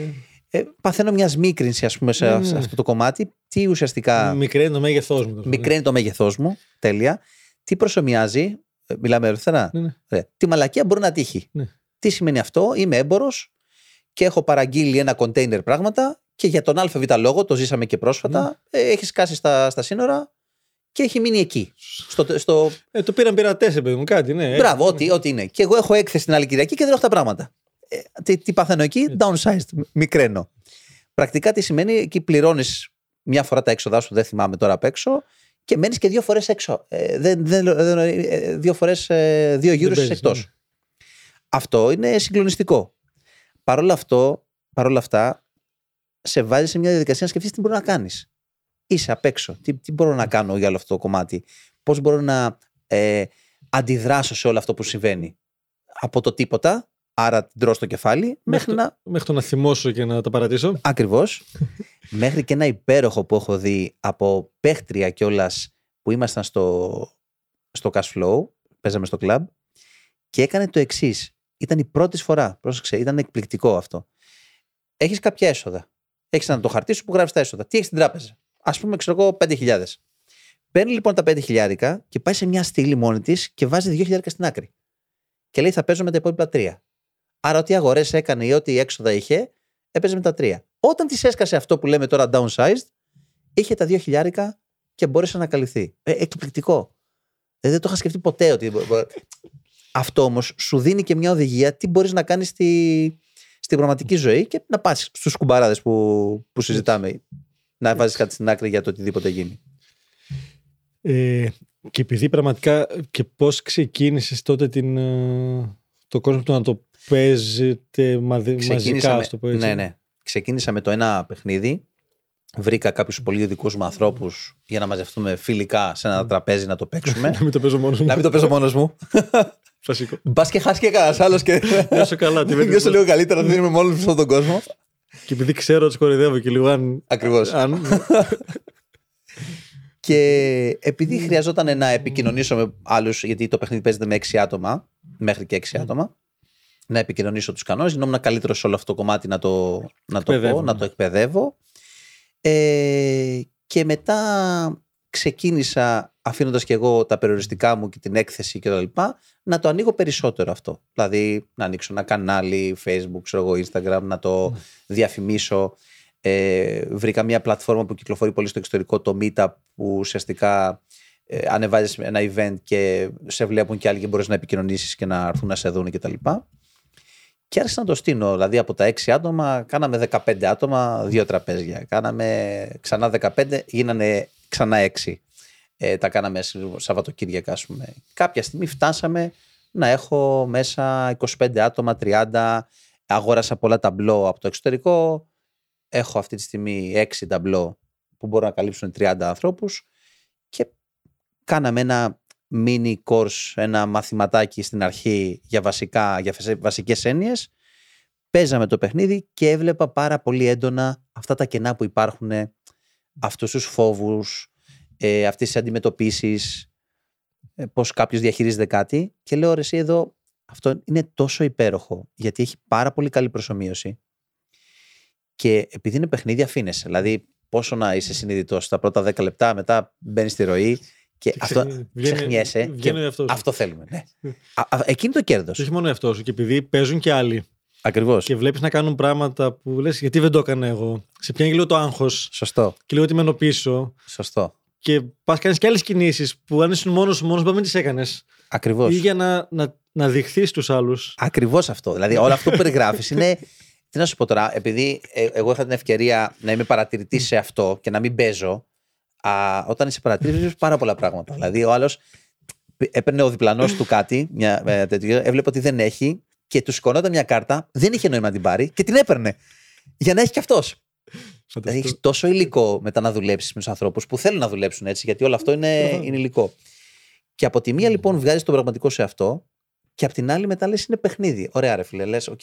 [SPEAKER 3] Ε, παθαίνω μια μίκρινση, ας πούμε, σε,
[SPEAKER 1] Ναι,
[SPEAKER 3] σε
[SPEAKER 1] ναι.
[SPEAKER 3] αυτό το κομμάτι. Τι ουσιαστικά.
[SPEAKER 1] Μικραίνει το μέγεθός μου. τώρα.
[SPEAKER 3] Μικραίνει το μέγεθός μου. Τέλεια. Τι προσωμιάζει. ε, Μιλάμε ελεύθερα;
[SPEAKER 1] Ναι, ναι.
[SPEAKER 3] Ωραία. Τι μαλακία μπορεί να τύχει.
[SPEAKER 1] Ναι.
[SPEAKER 3] Τι σημαίνει αυτό, Είμαι έμπορος και έχω παραγγείλει ένα κοντέινερ πράγματα και για τον ΑΒ λόγο, το ζήσαμε και πρόσφατα,
[SPEAKER 1] Ναι.
[SPEAKER 3] ε, έχεις σκάσει στα, στα σύνορα και έχει μείνει εκεί. Στο, στο...
[SPEAKER 1] Ε, το πήραν πειρατές, παιδί μου, κάτι, ναι.
[SPEAKER 3] Μπράβο, ό,τι, ό,τι είναι. Και εγώ έχω έκθεση την άλλη Κυριακή και δεν έχω τα πράγματα. Ε, τι, τι παθαίνω εκεί, downsized, μικραίνω. Πρακτικά τι σημαίνει, εκεί πληρώνεις μια φορά τα έξοδά σου, δεν θυμάμαι τώρα απ' έξω, και μένεις και δύο φορές έξω. Ε, δεν, δεν, δεν- ε, δύο φορές, ε, δύο γύρους
[SPEAKER 1] παίζεις,
[SPEAKER 3] εκτός.
[SPEAKER 1] ναι.
[SPEAKER 3] Αυτό είναι συγκλονιστικό. Παρ' όλα, αυτό, παρ' όλα αυτά, σε βάζει σε μια διαδικασία να σκεφτείς τι μπορεί να κάνεις. Είσαι απ' έξω. Τι, τι μπορώ να κάνω για όλο αυτό το κομμάτι; Πώς μπορώ να ε, αντιδράσω σε όλο αυτό που συμβαίνει; Από το τίποτα, άρα την τρώ στο κεφάλι, μέχρι
[SPEAKER 1] το-
[SPEAKER 3] να.
[SPEAKER 1] Μέχρι το να θυμώσω και να τα παρατήσω.
[SPEAKER 3] Ακριβώς. μέχρι και ένα υπέροχο που έχω δει από παίχτρια κιόλας που ήμασταν στο, στο cash flow, παίζαμε στο club, και έκανε το εξής. Ήταν η πρώτη φορά. Πρόσεξε, ήταν εκπληκτικό αυτό. Έχεις κάποια έσοδα. Έχεις ένα το χαρτί σου που γράφεις τα έσοδα. Τι έχεις στην τράπεζα; Α πούμε, ξέρω εγώ, 5.000. Παίρνει λοιπόν τα 5.000 και πάει σε μια στήλη μόνη της και βάζει 2.000 στην άκρη. Και λέει θα παίζω με τα υπόλοιπα 3. Άρα, ό,τι αγορές έκανε ή ό,τι έξοδα είχε, έπαιζε με τα 3. Όταν της έσκασε αυτό που λέμε τώρα downsized, είχε τα 2.000 και μπόρεσε να καλυφθεί. Ε, εκπληκτικό. Ε, δεν το είχα σκεφτεί ποτέ ότι. μπο- μπο- Αυτό όμως σου δίνει και μια οδηγία τι μπορείς να κάνεις στη, στην πραγματική ζωή και να πα στους κουμπαράδες που, που συζητάμε. Να βάζεις κάτι στην άκρη για το οτιδήποτε γίνει.
[SPEAKER 1] Ε, και επειδή πραγματικά και πώς ξεκίνησες τότε την, ε, το κόσμο του να το παίζετε μαζι- μαζικά,
[SPEAKER 3] με-
[SPEAKER 1] ας το πω έτσι.
[SPEAKER 3] Ναι, ναι. Ξεκίνησα με το ένα παιχνίδι. Βρήκα κάποιους πολύ δικούς μου ανθρώπους για να μαζευτούμε φιλικά σε ένα τραπέζι να το παίξουμε.
[SPEAKER 1] να μην το παίζω μόνος μου.
[SPEAKER 3] να μην το παίζω μόνος μου.
[SPEAKER 1] Φασικό.
[SPEAKER 3] Μπας και χάσει και κανένας άλλος και.
[SPEAKER 1] Νιώσω καλά. τι δεν-
[SPEAKER 3] Νιώσω λίγο καλύτερα, δεν είμαι μόνος σε αυτόν τον κόσμο.
[SPEAKER 1] Και επειδή ξέρω ότι κοροϊδεύω και λίγο αν.
[SPEAKER 3] Ακριβώς.
[SPEAKER 1] αν
[SPEAKER 3] Και επειδή χρειαζόταν να επικοινωνήσω με άλλους, γιατί το παιχνίδι παίζεται με 6 άτομα, μέχρι και 6 άτομα, να επικοινωνήσω τους κανόνες. Γινόμουν καλύτερος σε όλο αυτό το κομμάτι να το, να το πω,
[SPEAKER 1] Εκπαιδεύω,
[SPEAKER 3] να
[SPEAKER 1] ναι.
[SPEAKER 3] το εκπαιδεύω. Ε, και μετά ξεκίνησα, αφήνοντας και εγώ τα περιοριστικά μου και την έκθεση και τα λοιπά, να το ανοίγω περισσότερο αυτό. Δηλαδή να ανοίξω ένα κανάλι, facebook, ξέρω εγώ, instagram, να το διαφημίσω. Ε, βρήκα μια πλατφόρμα που κυκλοφορεί πολύ στο εξωτερικό, το Meetup, που ουσιαστικά ε, ανεβάζεις ένα event και σε βλέπουν και άλλοι και μπορείς να επικοινωνήσεις και να έρθουν να σε δουν κτλ. Και άρχισα να το στείλω. Δηλαδή από τα 6 άτομα κάναμε 15 άτομα, δύο τραπέζια. Κάναμε ξανά 15, γίνανε ξανά 6. Ε, τα κάναμε Σαββατοκύριακα, ας πούμε. Κάποια στιγμή φτάσαμε να έχω μέσα 25 άτομα, 30. Αγόρασα πολλά ταμπλό από το εξωτερικό. Έχω αυτή τη στιγμή 6 ταμπλό που μπορούν να καλύψουν 30 ανθρώπους και κάναμε ένα mini course, ένα μαθηματάκι στην αρχή για, βασικά, για φασ- βασικές έννοιες. Παίζαμε το παιχνίδι και έβλεπα πάρα πολύ έντονα αυτά τα κενά που υπάρχουν, αυτούς τους φόβους, ε, αυτές τις αντιμετωπίσεις, ε, πώς κάποιος διαχειρίζεται κάτι και λέω ρε εσύ εδώ αυτό είναι τόσο υπέροχο γιατί έχει πάρα πολύ καλή προσωμείωση και επειδή είναι παιχνίδι αφήνεσαι. Δηλαδή πόσο να είσαι συνειδητός τα πρώτα 10 λεπτά μετά μπαίνεις στη ροή και αυτό
[SPEAKER 1] ξεχνι- βγαίνει-
[SPEAKER 3] ξεχνιέσαι και
[SPEAKER 1] βγαίνει ο εαυτός σου.
[SPEAKER 3] αυτό θέλουμε. Ναι. Α, α, εκεί είναι το κέρδος.
[SPEAKER 1] Και όχι μόνο αυτό σου. Και επειδή παίζουν και άλλοι
[SPEAKER 3] Ακριβώς.
[SPEAKER 1] και βλέπεις να κάνουν πράγματα που λες, γιατί δεν το έκανα εγώ. Σε πιάνει λίγο το άγχος
[SPEAKER 3] Σωστό.
[SPEAKER 1] και λίγο ότι μένω πίσω.
[SPEAKER 3] Σωστό.
[SPEAKER 1] Και πας κάνεις και άλλες κινήσεις που αν ήσουν μόνος σου, μόνος σου, μην τις έκανες.
[SPEAKER 3] Ακριβώς.
[SPEAKER 1] Ή για να, να, να δειχθείς στου άλλους.
[SPEAKER 3] Ακριβώς αυτό. Δηλαδή, όλο αυτό που περιγράφεις είναι. Τι να σου πω τώρα, επειδή ε, εγώ είχα την ευκαιρία να είμαι παρατηρητής σε αυτό και να μην παίζω, α, όταν είσαι παρατηρητής, βλέπεις πάρα πολλά πράγματα. Δηλαδή, ο άλλος έπαιρνε ο διπλανός του κάτι, μια, ε, τέτοιο, έβλεπε ότι δεν έχει και του σηκωνόταν μια κάρτα, δεν είχε νόημα να την πάρει και την έπαιρνε. Για να έχει κι αυτός. Δηλαδή, έχεις τόσο υλικό μετά να δουλέψεις με τους ανθρώπους που θέλουν να δουλέψουν έτσι, γιατί όλο αυτό είναι, είναι υλικό. Και από τη μία λοιπόν βγάζεις τον πραγματικό σε αυτό, και από την άλλη μετά λες είναι παιχνίδι. Ωραία, ρε φίλε, λες, οκ.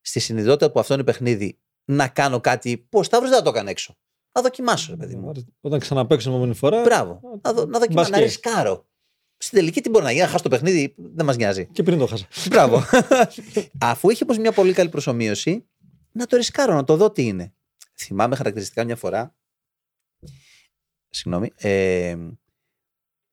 [SPEAKER 3] Στη συνειδητότητα που αυτό είναι παιχνίδι, να κάνω κάτι που ο Σταύρος δεν θα το έκανε έξω. Να δοκιμάσω, ρε παιδί μου.
[SPEAKER 1] Όταν ξαναπαίξω την επόμενη φορά.
[SPEAKER 3] Μπράβο. Να, δω, να δοκιμάσω, να
[SPEAKER 1] Μπασκέ.
[SPEAKER 3] ρισκάρω. Στην τελική τι μπορεί να γίνει, να χάσω το παιχνίδι, δεν μας νοιάζει.
[SPEAKER 1] Και πριν το 'χασα.
[SPEAKER 3] Μπράβο. Αφού είχε όμως μια πολύ καλή προσομοίωση, να το ρισκάρω, να το δω τι είναι. Θυμάμαι χαρακτηριστικά μια φορά. Συγγνώμη. Ε,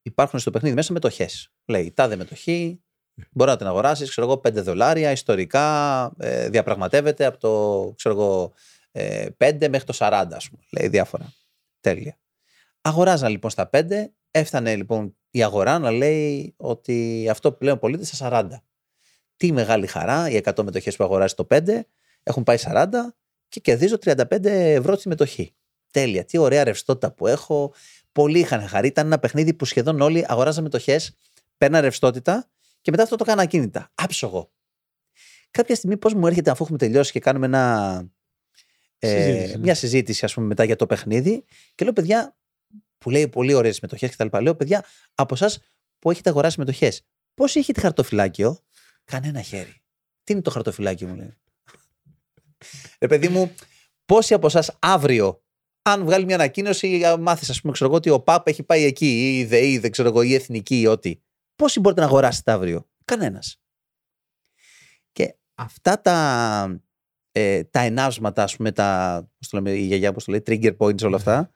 [SPEAKER 3] υπάρχουν στο παιχνίδι μέσα μετοχές. Λέει τάδε μετοχή, μπορεί να την αγοράσεις, ξέρω εγώ, 5 δολάρια ιστορικά. Ε, διαπραγματεύεται από το ξέρω εγώ, ε, 5 μέχρι το 40, ας πούμε. Λέει διάφορα. Τέλεια. Αγοράζαν λοιπόν στα 5, έφτανε λοιπόν η αγορά να λέει ότι αυτό πλέον πωλείται στα 40. Τι μεγάλη χαρά, οι 100 μετοχές που αγοράζει το 5 έχουν πάει 40 και κερδίζω 35 ευρώ τη μετοχή. Τέλεια. Τι ωραία ρευστότητα που έχω. Πολλοί είχαν χαρεί. Ήταν ένα παιχνίδι που σχεδόν όλοι αγοράζαν μετοχές, παίρναν ρευστότητα και μετά αυτό το έκανα ακίνητα. Άψογο. Κάποια στιγμή, πώς μου έρχεται αφού έχουμε τελειώσει και κάνουμε ένα, ε,
[SPEAKER 1] Συζήτηση, ναι.
[SPEAKER 3] μια συζήτηση, ας πούμε, μετά για το παιχνίδι και λέω, παιδιά, που λέει πολύ ωραίες μετοχέ και τα λοιπά. Λέω, παιδιά, από εσάς που έχετε αγοράσει μετοχέ, πόσοι έχετε χαρτοφυλάκιο, κανένα χέρι. Τι είναι το χαρτοφυλάκιο μου, λέει. Ρε παιδί μου, πόσοι από εσάς αύριο, αν βγάλει μια ανακοίνωση, μάθεις, ας πούμε, ξέρω εγώ, ότι ο ΠΑΠ έχει πάει εκεί, ή η ΔΕΗ, δεν ξέρω εγώ, ή η Εθνική, ή ό,τι. Πόσοι μπορείτε να αγοράσετε αύριο, Κανένας. Και αυτά τα, ε, τα ενάυσματα, ας πούμε, τα, πώς το λέμε, η γιαγιά, πώς το λέει, trigger points, όλα αυτά,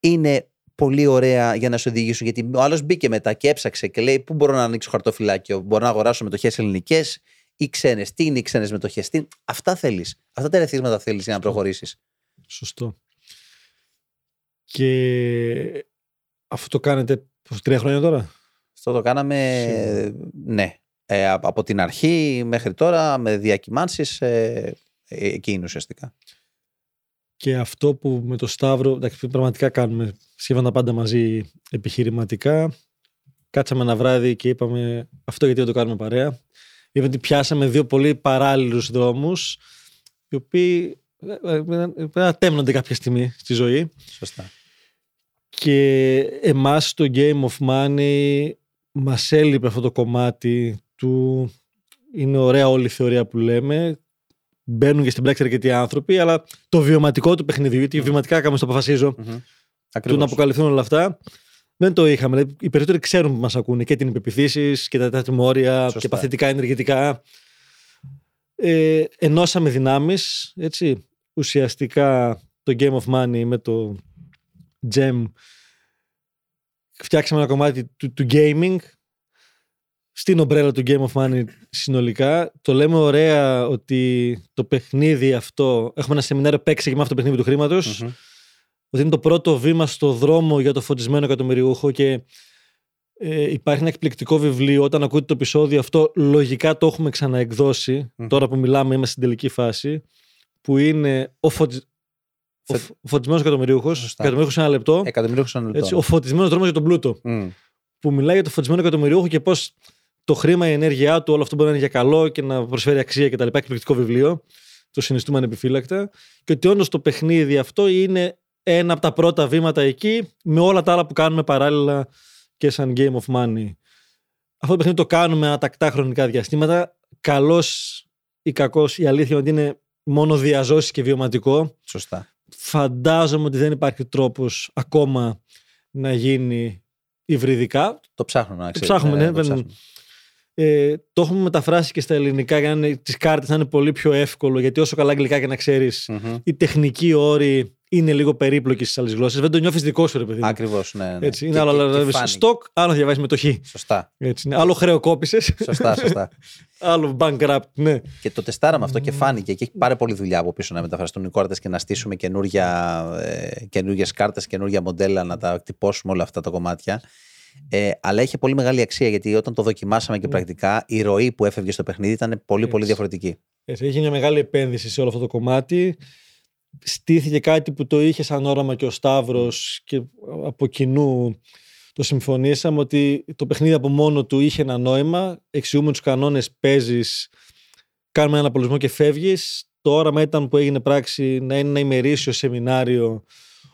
[SPEAKER 3] είναι πολύ ωραία για να σε οδηγήσουν. Γιατί ο άλλος μπήκε μετά και έψαξε και λέει: Πού μπορώ να ανοίξω χαρτοφυλάκιο, Μπορώ να αγοράσω μετοχέ ελληνικές ή ξένες. Τι είναι οι ξένες μετοχές, τι... Αυτά θέλεις. Αυτά τα ερεθίσματα θέλεις για να προχωρήσεις.
[SPEAKER 1] Σωστό. Και αυτό το κάνετε πώς, τρία χρόνια τώρα;
[SPEAKER 3] Αυτό το κάναμε,
[SPEAKER 1] Σίγουρα.
[SPEAKER 3] ναι. Ε, από από την αρχή μέχρι τώρα με διακυμάνσεις ε, ε, εκεί είναι ουσιαστικά.
[SPEAKER 1] Και αυτό που με το Σταύρο, εντάξει, πραγματικά κάνουμε σχεδόν τα πάντα μαζί επιχειρηματικά. Κάτσαμε ένα βράδυ και είπαμε αυτό γιατί δεν το κάνουμε παρέα. Είπαμε ότι πιάσαμε δύο πολύ παράλληλους δρόμους, οι οποίοι ε, ε, πρέπει να τέμνονται κάποια στιγμή στη ζωή.
[SPEAKER 3] Σωστά.
[SPEAKER 1] Και εμάς το Game of Money μας έλειπε αυτό το κομμάτι του είναι ωραία όλη η θεωρία που λέμε μπαίνουν και στην πράξη αρκετοί άνθρωποι αλλά το βιωματικό του παιχνιδιού γιατί βιωματικά κάπως το αποφασίζω
[SPEAKER 3] Μμμ.
[SPEAKER 1] του να
[SPEAKER 3] Ακριβώς.
[SPEAKER 1] αποκαλυφθούν όλα αυτά δεν το είχαμε. Δηλαδή, οι περισσότεροι ξέρουν που μας ακούνε και την υπεπιθύσεις και τα τετατημόρια
[SPEAKER 3] Σωστά.
[SPEAKER 1] και παθητικά ενεργητικά. Ε, ενώσαμε δυνάμεις, έτσι. Ουσιαστικά το Game of Money με το Gem φτιάξαμε ένα κομμάτι του, του gaming στην ομπρέλα του Game of Money συνολικά. Το λέμε ωραία ότι το παιχνίδι αυτό, έχουμε ένα σεμινάριο παίξει και με αυτό το παιχνίδι του χρήματος,
[SPEAKER 3] Μμμ.
[SPEAKER 1] Ότι είναι το πρώτο βήμα στο δρόμο για το φωτισμένο εκατομμυριούχο και ε, υπάρχει ένα εκπληκτικό βιβλίο. Όταν ακούτε το επεισόδιο αυτό, λογικά το έχουμε ξαναεκδώσει.
[SPEAKER 3] Μμμ.
[SPEAKER 1] Τώρα που μιλάμε, είμαστε στην τελική φάση. Που είναι ο, φωτι... ο,
[SPEAKER 3] Θε-
[SPEAKER 1] φ- ο φωτισμένος εκατομμυριούχος.
[SPEAKER 3] Σωστά.
[SPEAKER 1] Εκατομμυριούχος σε ένα λεπτό.
[SPEAKER 3] Εκατομμυρίουχος ένα λεπτό.
[SPEAKER 1] Έτσι, ο φωτισμένος δρόμος για τον πλούτο.
[SPEAKER 3] Μμ.
[SPEAKER 1] Που μιλάει για το φωτισμένο εκατομμυριούχο και πώς το χρήμα, η ενέργειά του, όλο αυτό μπορεί να είναι για καλό και να προσφέρει αξία κτλ. Εκπληκτικό βιβλίο. Το συνιστούμε ανεπιφύλακτα. Και ότι όντως το παιχνίδι αυτό είναι ένα από τα πρώτα βήματα εκεί, με όλα τα άλλα που κάνουμε παράλληλα και σαν game of money. Αυτό το παιχνίδι το κάνουμε ανατακτά χρονικά διαστήματα. Καλός ή κακός, η αλήθεια είναι ότι είναι μόνο διαζώσεις και βιωματικό.
[SPEAKER 3] Σωστά.
[SPEAKER 1] Φαντάζομαι ότι δεν υπάρχει τρόπος ακόμα να γίνει υβριδικά.
[SPEAKER 3] Το ψάχνουμε να ξέρεις.
[SPEAKER 1] ψάχνουμε, ναι,
[SPEAKER 3] το
[SPEAKER 1] δεν-
[SPEAKER 3] ψάχνουμε.
[SPEAKER 1] Ε, το έχουμε μεταφράσει και στα ελληνικά για να είναι, τις κάρτες να είναι πολύ πιο εύκολο γιατί όσο καλά αγγλικά και να ξέρεις
[SPEAKER 3] Μμμ.
[SPEAKER 1] οι τεχνικοί όροι είναι λίγο περίπλοκοι στις άλλες γλώσσες. Δεν το νιώθεις δικό σου ρε παιδί μου.
[SPEAKER 3] Ακριβώς, ναι. ναι.
[SPEAKER 1] Έτσι, είναι
[SPEAKER 3] Και-
[SPEAKER 1] άλλο
[SPEAKER 3] και-
[SPEAKER 1] να
[SPEAKER 3] και
[SPEAKER 1] διαβάσεις
[SPEAKER 3] φάνηκε.
[SPEAKER 1] στοκ, άλλο να διαβάσεις μετοχή.
[SPEAKER 3] Σωστά.
[SPEAKER 1] Έτσι, είναι. Άλλο χρεοκόπησες,
[SPEAKER 3] Σωστά, σωστά.
[SPEAKER 1] άλλο bankrupt, ναι.
[SPEAKER 3] Και το τεστάραμε αυτό και φάνηκε και έχει πάρα πολύ δουλειά από πίσω να μεταφραστούν οι κάρτε και να στήσουμε καινούργιες κάρτες, καινούργια μοντέλα, να τα τυπώσουμε όλα αυτά τα κομμάτια. Ε, αλλά είχε πολύ μεγάλη αξία γιατί όταν το δοκιμάσαμε και πρακτικά, η ροή που έφευγε στο παιχνίδι ήταν πολύ, πολύ
[SPEAKER 1] Έτσι.
[SPEAKER 3] διαφορετική.
[SPEAKER 1] Έτσι, Έχει μια μεγάλη επένδυση σε όλο αυτό το κομμάτι. Στήθηκε κάτι που το είχε σαν όραμα και ο Σταύρος και από κοινού το συμφωνήσαμε ότι το παιχνίδι από μόνο του είχε ένα νόημα. Εξηγούμε τους κανόνες, παίζεις, κάνουμε ένα απολυσμό και φεύγεις. Το όραμα ήταν που έγινε πράξη να είναι ένα ημερήσιο σεμινάριο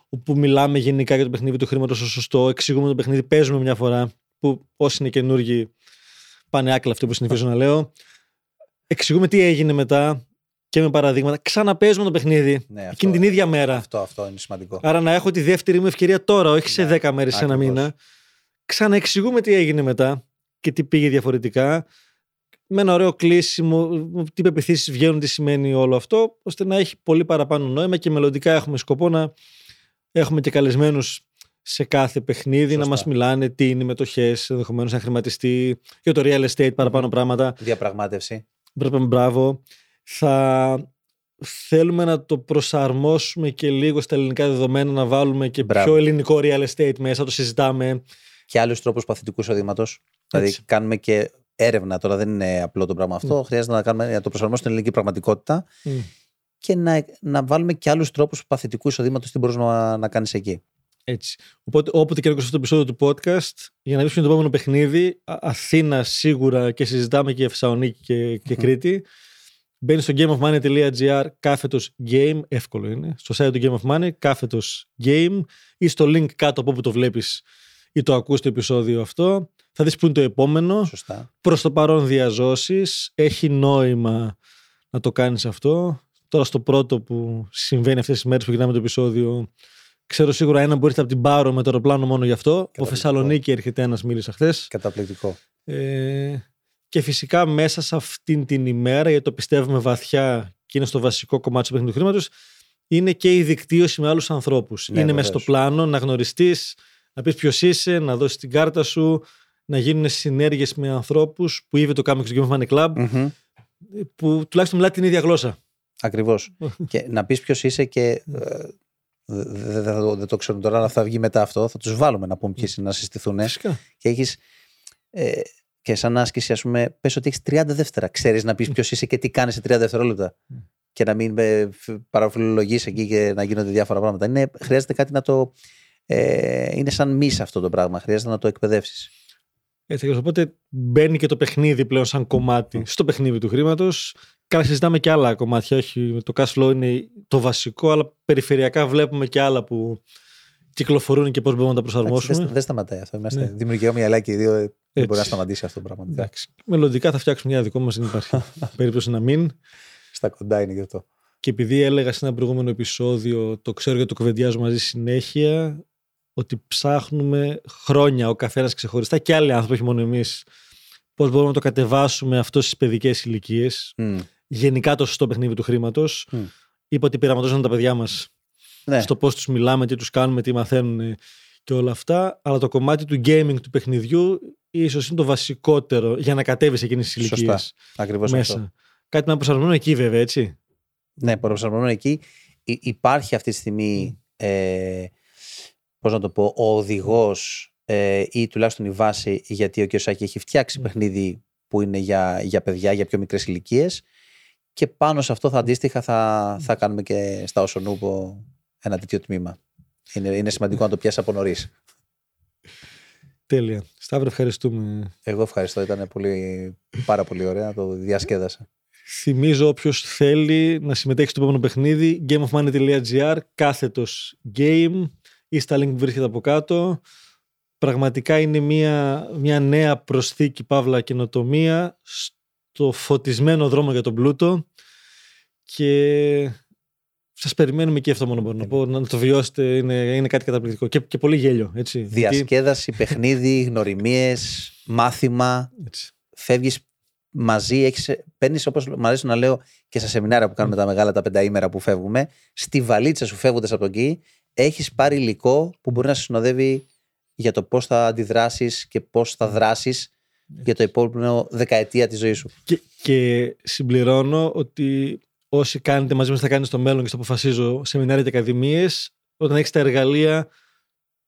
[SPEAKER 1] όπου μιλάμε γενικά για το παιχνίδι του χρήματος στο σωστό, εξηγούμε το παιχνίδι, παίζουμε μια φορά που όσοι είναι καινούργοι πάνε άκλα αυτό που συνηθίζω να λέω. Εξηγούμε τι έγινε μετά και με παραδείγματα. Ξαναπαίζουμε το παιχνίδι
[SPEAKER 3] Ναι, αυτό,
[SPEAKER 1] εκείνη την ίδια μέρα.
[SPEAKER 3] Αυτό, αυτό είναι σημαντικό.
[SPEAKER 1] Άρα να έχω τη δεύτερη μου ευκαιρία τώρα, όχι σε
[SPEAKER 3] Ναι,
[SPEAKER 1] 10 μέρες, σε ένα
[SPEAKER 3] ακριβώς.
[SPEAKER 1] μήνα. Ξαναεξηγούμε τι έγινε μετά και τι πήγε διαφορετικά. με ένα ωραίο κλείσιμο, τι πεπιθήσεις βγαίνουν, τι σημαίνει όλο αυτό, ώστε να έχει πολύ παραπάνω νόημα και μελλοντικά έχουμε σκοπό να έχουμε και καλεσμένους σε κάθε παιχνίδι
[SPEAKER 3] Σωστά.
[SPEAKER 1] να μας μιλάνε τι είναι οι μετοχές, ενδεχομένως να χρηματιστεί για το real estate, παραπάνω πράγματα.
[SPEAKER 3] Διαπραγμάτευση.
[SPEAKER 1] Μπράβο, μπράβο. Θα θέλουμε να το προσαρμόσουμε και λίγο στα ελληνικά δεδομένα, να βάλουμε και
[SPEAKER 3] Μπράβο.
[SPEAKER 1] πιο ελληνικό real estate μέσα, το συζητάμε.
[SPEAKER 3] Και άλλους τρόπους παθητικού εισοδήματος. Δηλαδή,
[SPEAKER 1] Έτσι.
[SPEAKER 3] κάνουμε και έρευνα. Τώρα δεν είναι απλό το πράγμα αυτό. Χρειάζεται να, κάνουμε, να το προσαρμόσουμε στην ελληνική πραγματικότητα
[SPEAKER 1] Μμ.
[SPEAKER 3] και να, να βάλουμε και άλλους τρόπους παθητικού εισοδήματος τι μπορεί να, να κάνεις εκεί.
[SPEAKER 1] Έτσι. Οπότε, όποτε και να ακούσετε αυτό το επεισόδιο του podcast, για να δείξουμε το επόμενο παιχνίδι, Α- Αθήνα σίγουρα και συζητάμε και Θεσσαλονίκη και, και
[SPEAKER 3] Μμμ.
[SPEAKER 1] Κρήτη. Μπαίνει στο gameofmoney.gr κάθετος game, εύκολο είναι. Στο site του Game of Money, κάθετος game ή στο link κάτω από όπου το βλέπεις ή το ακούς το επεισόδιο αυτό. Θα δεις που είναι το επόμενο.
[SPEAKER 3] Σωστά.
[SPEAKER 1] Προς το παρόν διαζώσεις. Έχει νόημα να το κάνεις αυτό. Τώρα στο πρώτο που συμβαίνει αυτές τις μέρες που γυρνάμε το επεισόδιο ξέρω σίγουρα ένα που έρχεται από την Πάρο με το αεροπλάνο μόνο γι' αυτό. Από
[SPEAKER 3] Καταπληκτικό.
[SPEAKER 1] Θεσσαλονίκη έρχεται ένας μίλησα χθες.
[SPEAKER 3] Καταπληκτικό.
[SPEAKER 1] Ε, και φυσικά μέσα σε αυτήν την ημέρα, γιατί το πιστεύουμε βαθιά και είναι στο βασικό κομμάτι του παιχνιδιού χρήματος, είναι και η δικτύωση με άλλους ανθρώπους.
[SPEAKER 3] Ναι,
[SPEAKER 1] είναι μέσα
[SPEAKER 3] βεβαίως.
[SPEAKER 1] στο πλάνο να γνωριστείς, να πεις ποιος είσαι, να δώσεις την κάρτα σου, να γίνουν συνέργειες με ανθρώπους που ήδη το κάνουμε και στο Game of Money Club,
[SPEAKER 3] Μμμ.
[SPEAKER 1] που τουλάχιστον μιλάει την ίδια γλώσσα.
[SPEAKER 3] Ακριβώς. και να πεις ποιος είσαι και. ε, Δεν δε, δε, δεν το ξέρουν τώρα, αλλά θα βγει μετά αυτό. Θα τους βάλουμε να πούμε ποιοι είναι να συστηθούν.
[SPEAKER 1] Φυσικά.
[SPEAKER 3] Και έχεις. Ε, και σαν άσκηση, ας πούμε, πες ότι έχεις 30 δεύτερα. Ξέρεις να πεις ποιος είσαι και τι κάνεις σε 30 δευτερόλεπτα. Και να μην ε, παραφιλολογείς εκεί και να γίνονται διάφορα πράγματα. Είναι, χρειάζεται κάτι να το. Ε, είναι σαν μη αυτό το πράγμα. Χρειάζεται να το εκπαιδεύσεις.
[SPEAKER 1] Έτσι, ακριβώς. οπότε μπαίνει και το παιχνίδι πλέον σαν κομμάτι στο παιχνίδι του χρήματος. Καλά, συζητάμε και άλλα κομμάτια. Όχι, το cash flow είναι το βασικό, αλλά περιφερειακά βλέπουμε και άλλα που κυκλοφορούν και πώς μπορούμε να τα προσαρμόσουμε.
[SPEAKER 3] Δεν, δεν σταματάει αυτό. Είμαστε
[SPEAKER 1] Ναι.
[SPEAKER 3] δημιουργικά μυαλά και οι δύο. Δεν
[SPEAKER 1] Έτσι.
[SPEAKER 3] μπορεί να σταματήσει αυτό το πράγμα.
[SPEAKER 1] Εντάξει. Μελλοντικά θα φτιάξουμε μια δικό μας, δεν υπάρχει περίπτωση να μην.
[SPEAKER 3] Στα κοντά είναι γι' αυτό.
[SPEAKER 1] Και επειδή έλεγα σε ένα προηγούμενο επεισόδιο, το ξέρω γιατί το κουβεντιάζω μαζί συνέχεια, ότι ψάχνουμε χρόνια ο καθένας ξεχωριστά και άλλοι άνθρωποι, όχι μόνο εμείς, πώς μπορούμε να το κατεβάσουμε αυτό στις παιδικές ηλικίες.
[SPEAKER 3] Μμ.
[SPEAKER 1] Γενικά το σωστό παιχνίδι του χρήματος.
[SPEAKER 3] Μμ.
[SPEAKER 1] Είπα ότι πειραματώσαν τα παιδιά μας
[SPEAKER 3] Ναι.
[SPEAKER 1] στο πώς τους μιλάμε, τι τους κάνουμε, τι μαθαίνουν και όλα αυτά. Αλλά το κομμάτι του gaming του παιχνιδιού ίσως είναι το βασικότερο για να κατέβεις σε εκείνες τις ηλικίες
[SPEAKER 3] Σωστά. Ακριβώς
[SPEAKER 1] μέσα.
[SPEAKER 3] αυτό.
[SPEAKER 1] Κάτι να προσαρμονούμε εκεί, βέβαια, έτσι.
[SPEAKER 3] Ναι, προσαρμοσμένο εκεί. Υ- υπάρχει αυτή τη στιγμή, ε, πώς να το πω, ο οδηγός ε, ή τουλάχιστον η βάση γιατί ο Κιωσάκη έχει φτιάξει παιχνίδι που είναι για, για παιδιά, για πιο μικρές ηλικίες. και πάνω σε αυτό θα αντίστοιχα θα, θα κάνουμε και στα Οσονούπο ένα τέτοιο τμήμα. Είναι, είναι σημαντικό να το πιάσεις από νωρίς.
[SPEAKER 1] Τέλεια. Σταύρο, ευχαριστούμε.
[SPEAKER 3] Εγώ ευχαριστώ, ήταν πολύ, πάρα πολύ ωραία, το διασκέδασα.
[SPEAKER 1] Θυμίζω όποιος θέλει να συμμετέχει στο επόμενο παιχνίδι, gameofmoney.gr, κάθετος game ή στα link που βρίσκεται από κάτω. Πραγματικά είναι μια, μια νέα προσθήκη, παύλα καινοτομία στο φωτισμένο δρόμο για τον πλούτο και σας περιμένουμε και αυτό μόνο μπορώ να πω, να το βιώσετε, είναι, είναι κάτι καταπληκτικό και, και πολύ γέλιο, έτσι. Γιατί-
[SPEAKER 3] Διασκέδαση, παιχνίδι, γνωριμίες, μάθημα,
[SPEAKER 1] έτσι.
[SPEAKER 3] φεύγεις μαζί, έχεις, παίρνεις όπως μου αρέσει να λέω και στα σεμινάρια που κάνουμε τα μεγάλα τα πενταήμερα που φεύγουμε, στη βαλίτσα σου φεύγοντας από εκεί, έχεις πάρει υλικό που μπορεί να σε συνοδεύει για το πώς θα αντιδράσεις και πώς θα δράσεις για το επόμενο δεκαετία της ζωής σου.
[SPEAKER 1] Και, και συμπληρώνω ότι όσοι κάνετε μαζί μας θα κάνετε στο μέλλον και στο αποφασίζω σεμινάρια και ακαδημίες, όταν έχεις τα εργαλεία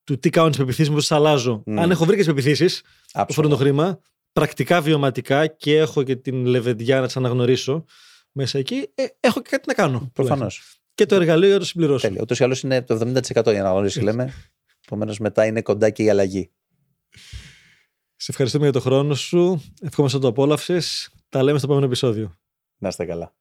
[SPEAKER 1] του τι κάνω τις πεπιθήσεις μου, πώς τις αλλάζω.
[SPEAKER 3] Μμ.
[SPEAKER 1] Αν έχω βρει και τις πεπιθήσεις, που αφορούν το
[SPEAKER 3] Άψογα.
[SPEAKER 1] χρήμα, πρακτικά βιωματικά και έχω και την λεβεντιά να τις αναγνωρίσω μέσα εκεί, ε, έχω και κάτι να κάνω.
[SPEAKER 3] Προφανώς.
[SPEAKER 1] Και το εργαλείο για να το συμπληρώσω.
[SPEAKER 3] Τέλεια. Ούτως ή άλλως είναι το 70% για να γνωρίσει, λέμε. Επομένως μετά είναι κοντά και η αλλαγή.
[SPEAKER 1] Σε ευχαριστούμε για το χρόνο σου. Ευχόμαστε να το απόλαυσες. Τα λέμε στο επόμενο επεισόδιο.
[SPEAKER 3] Να είστε καλά.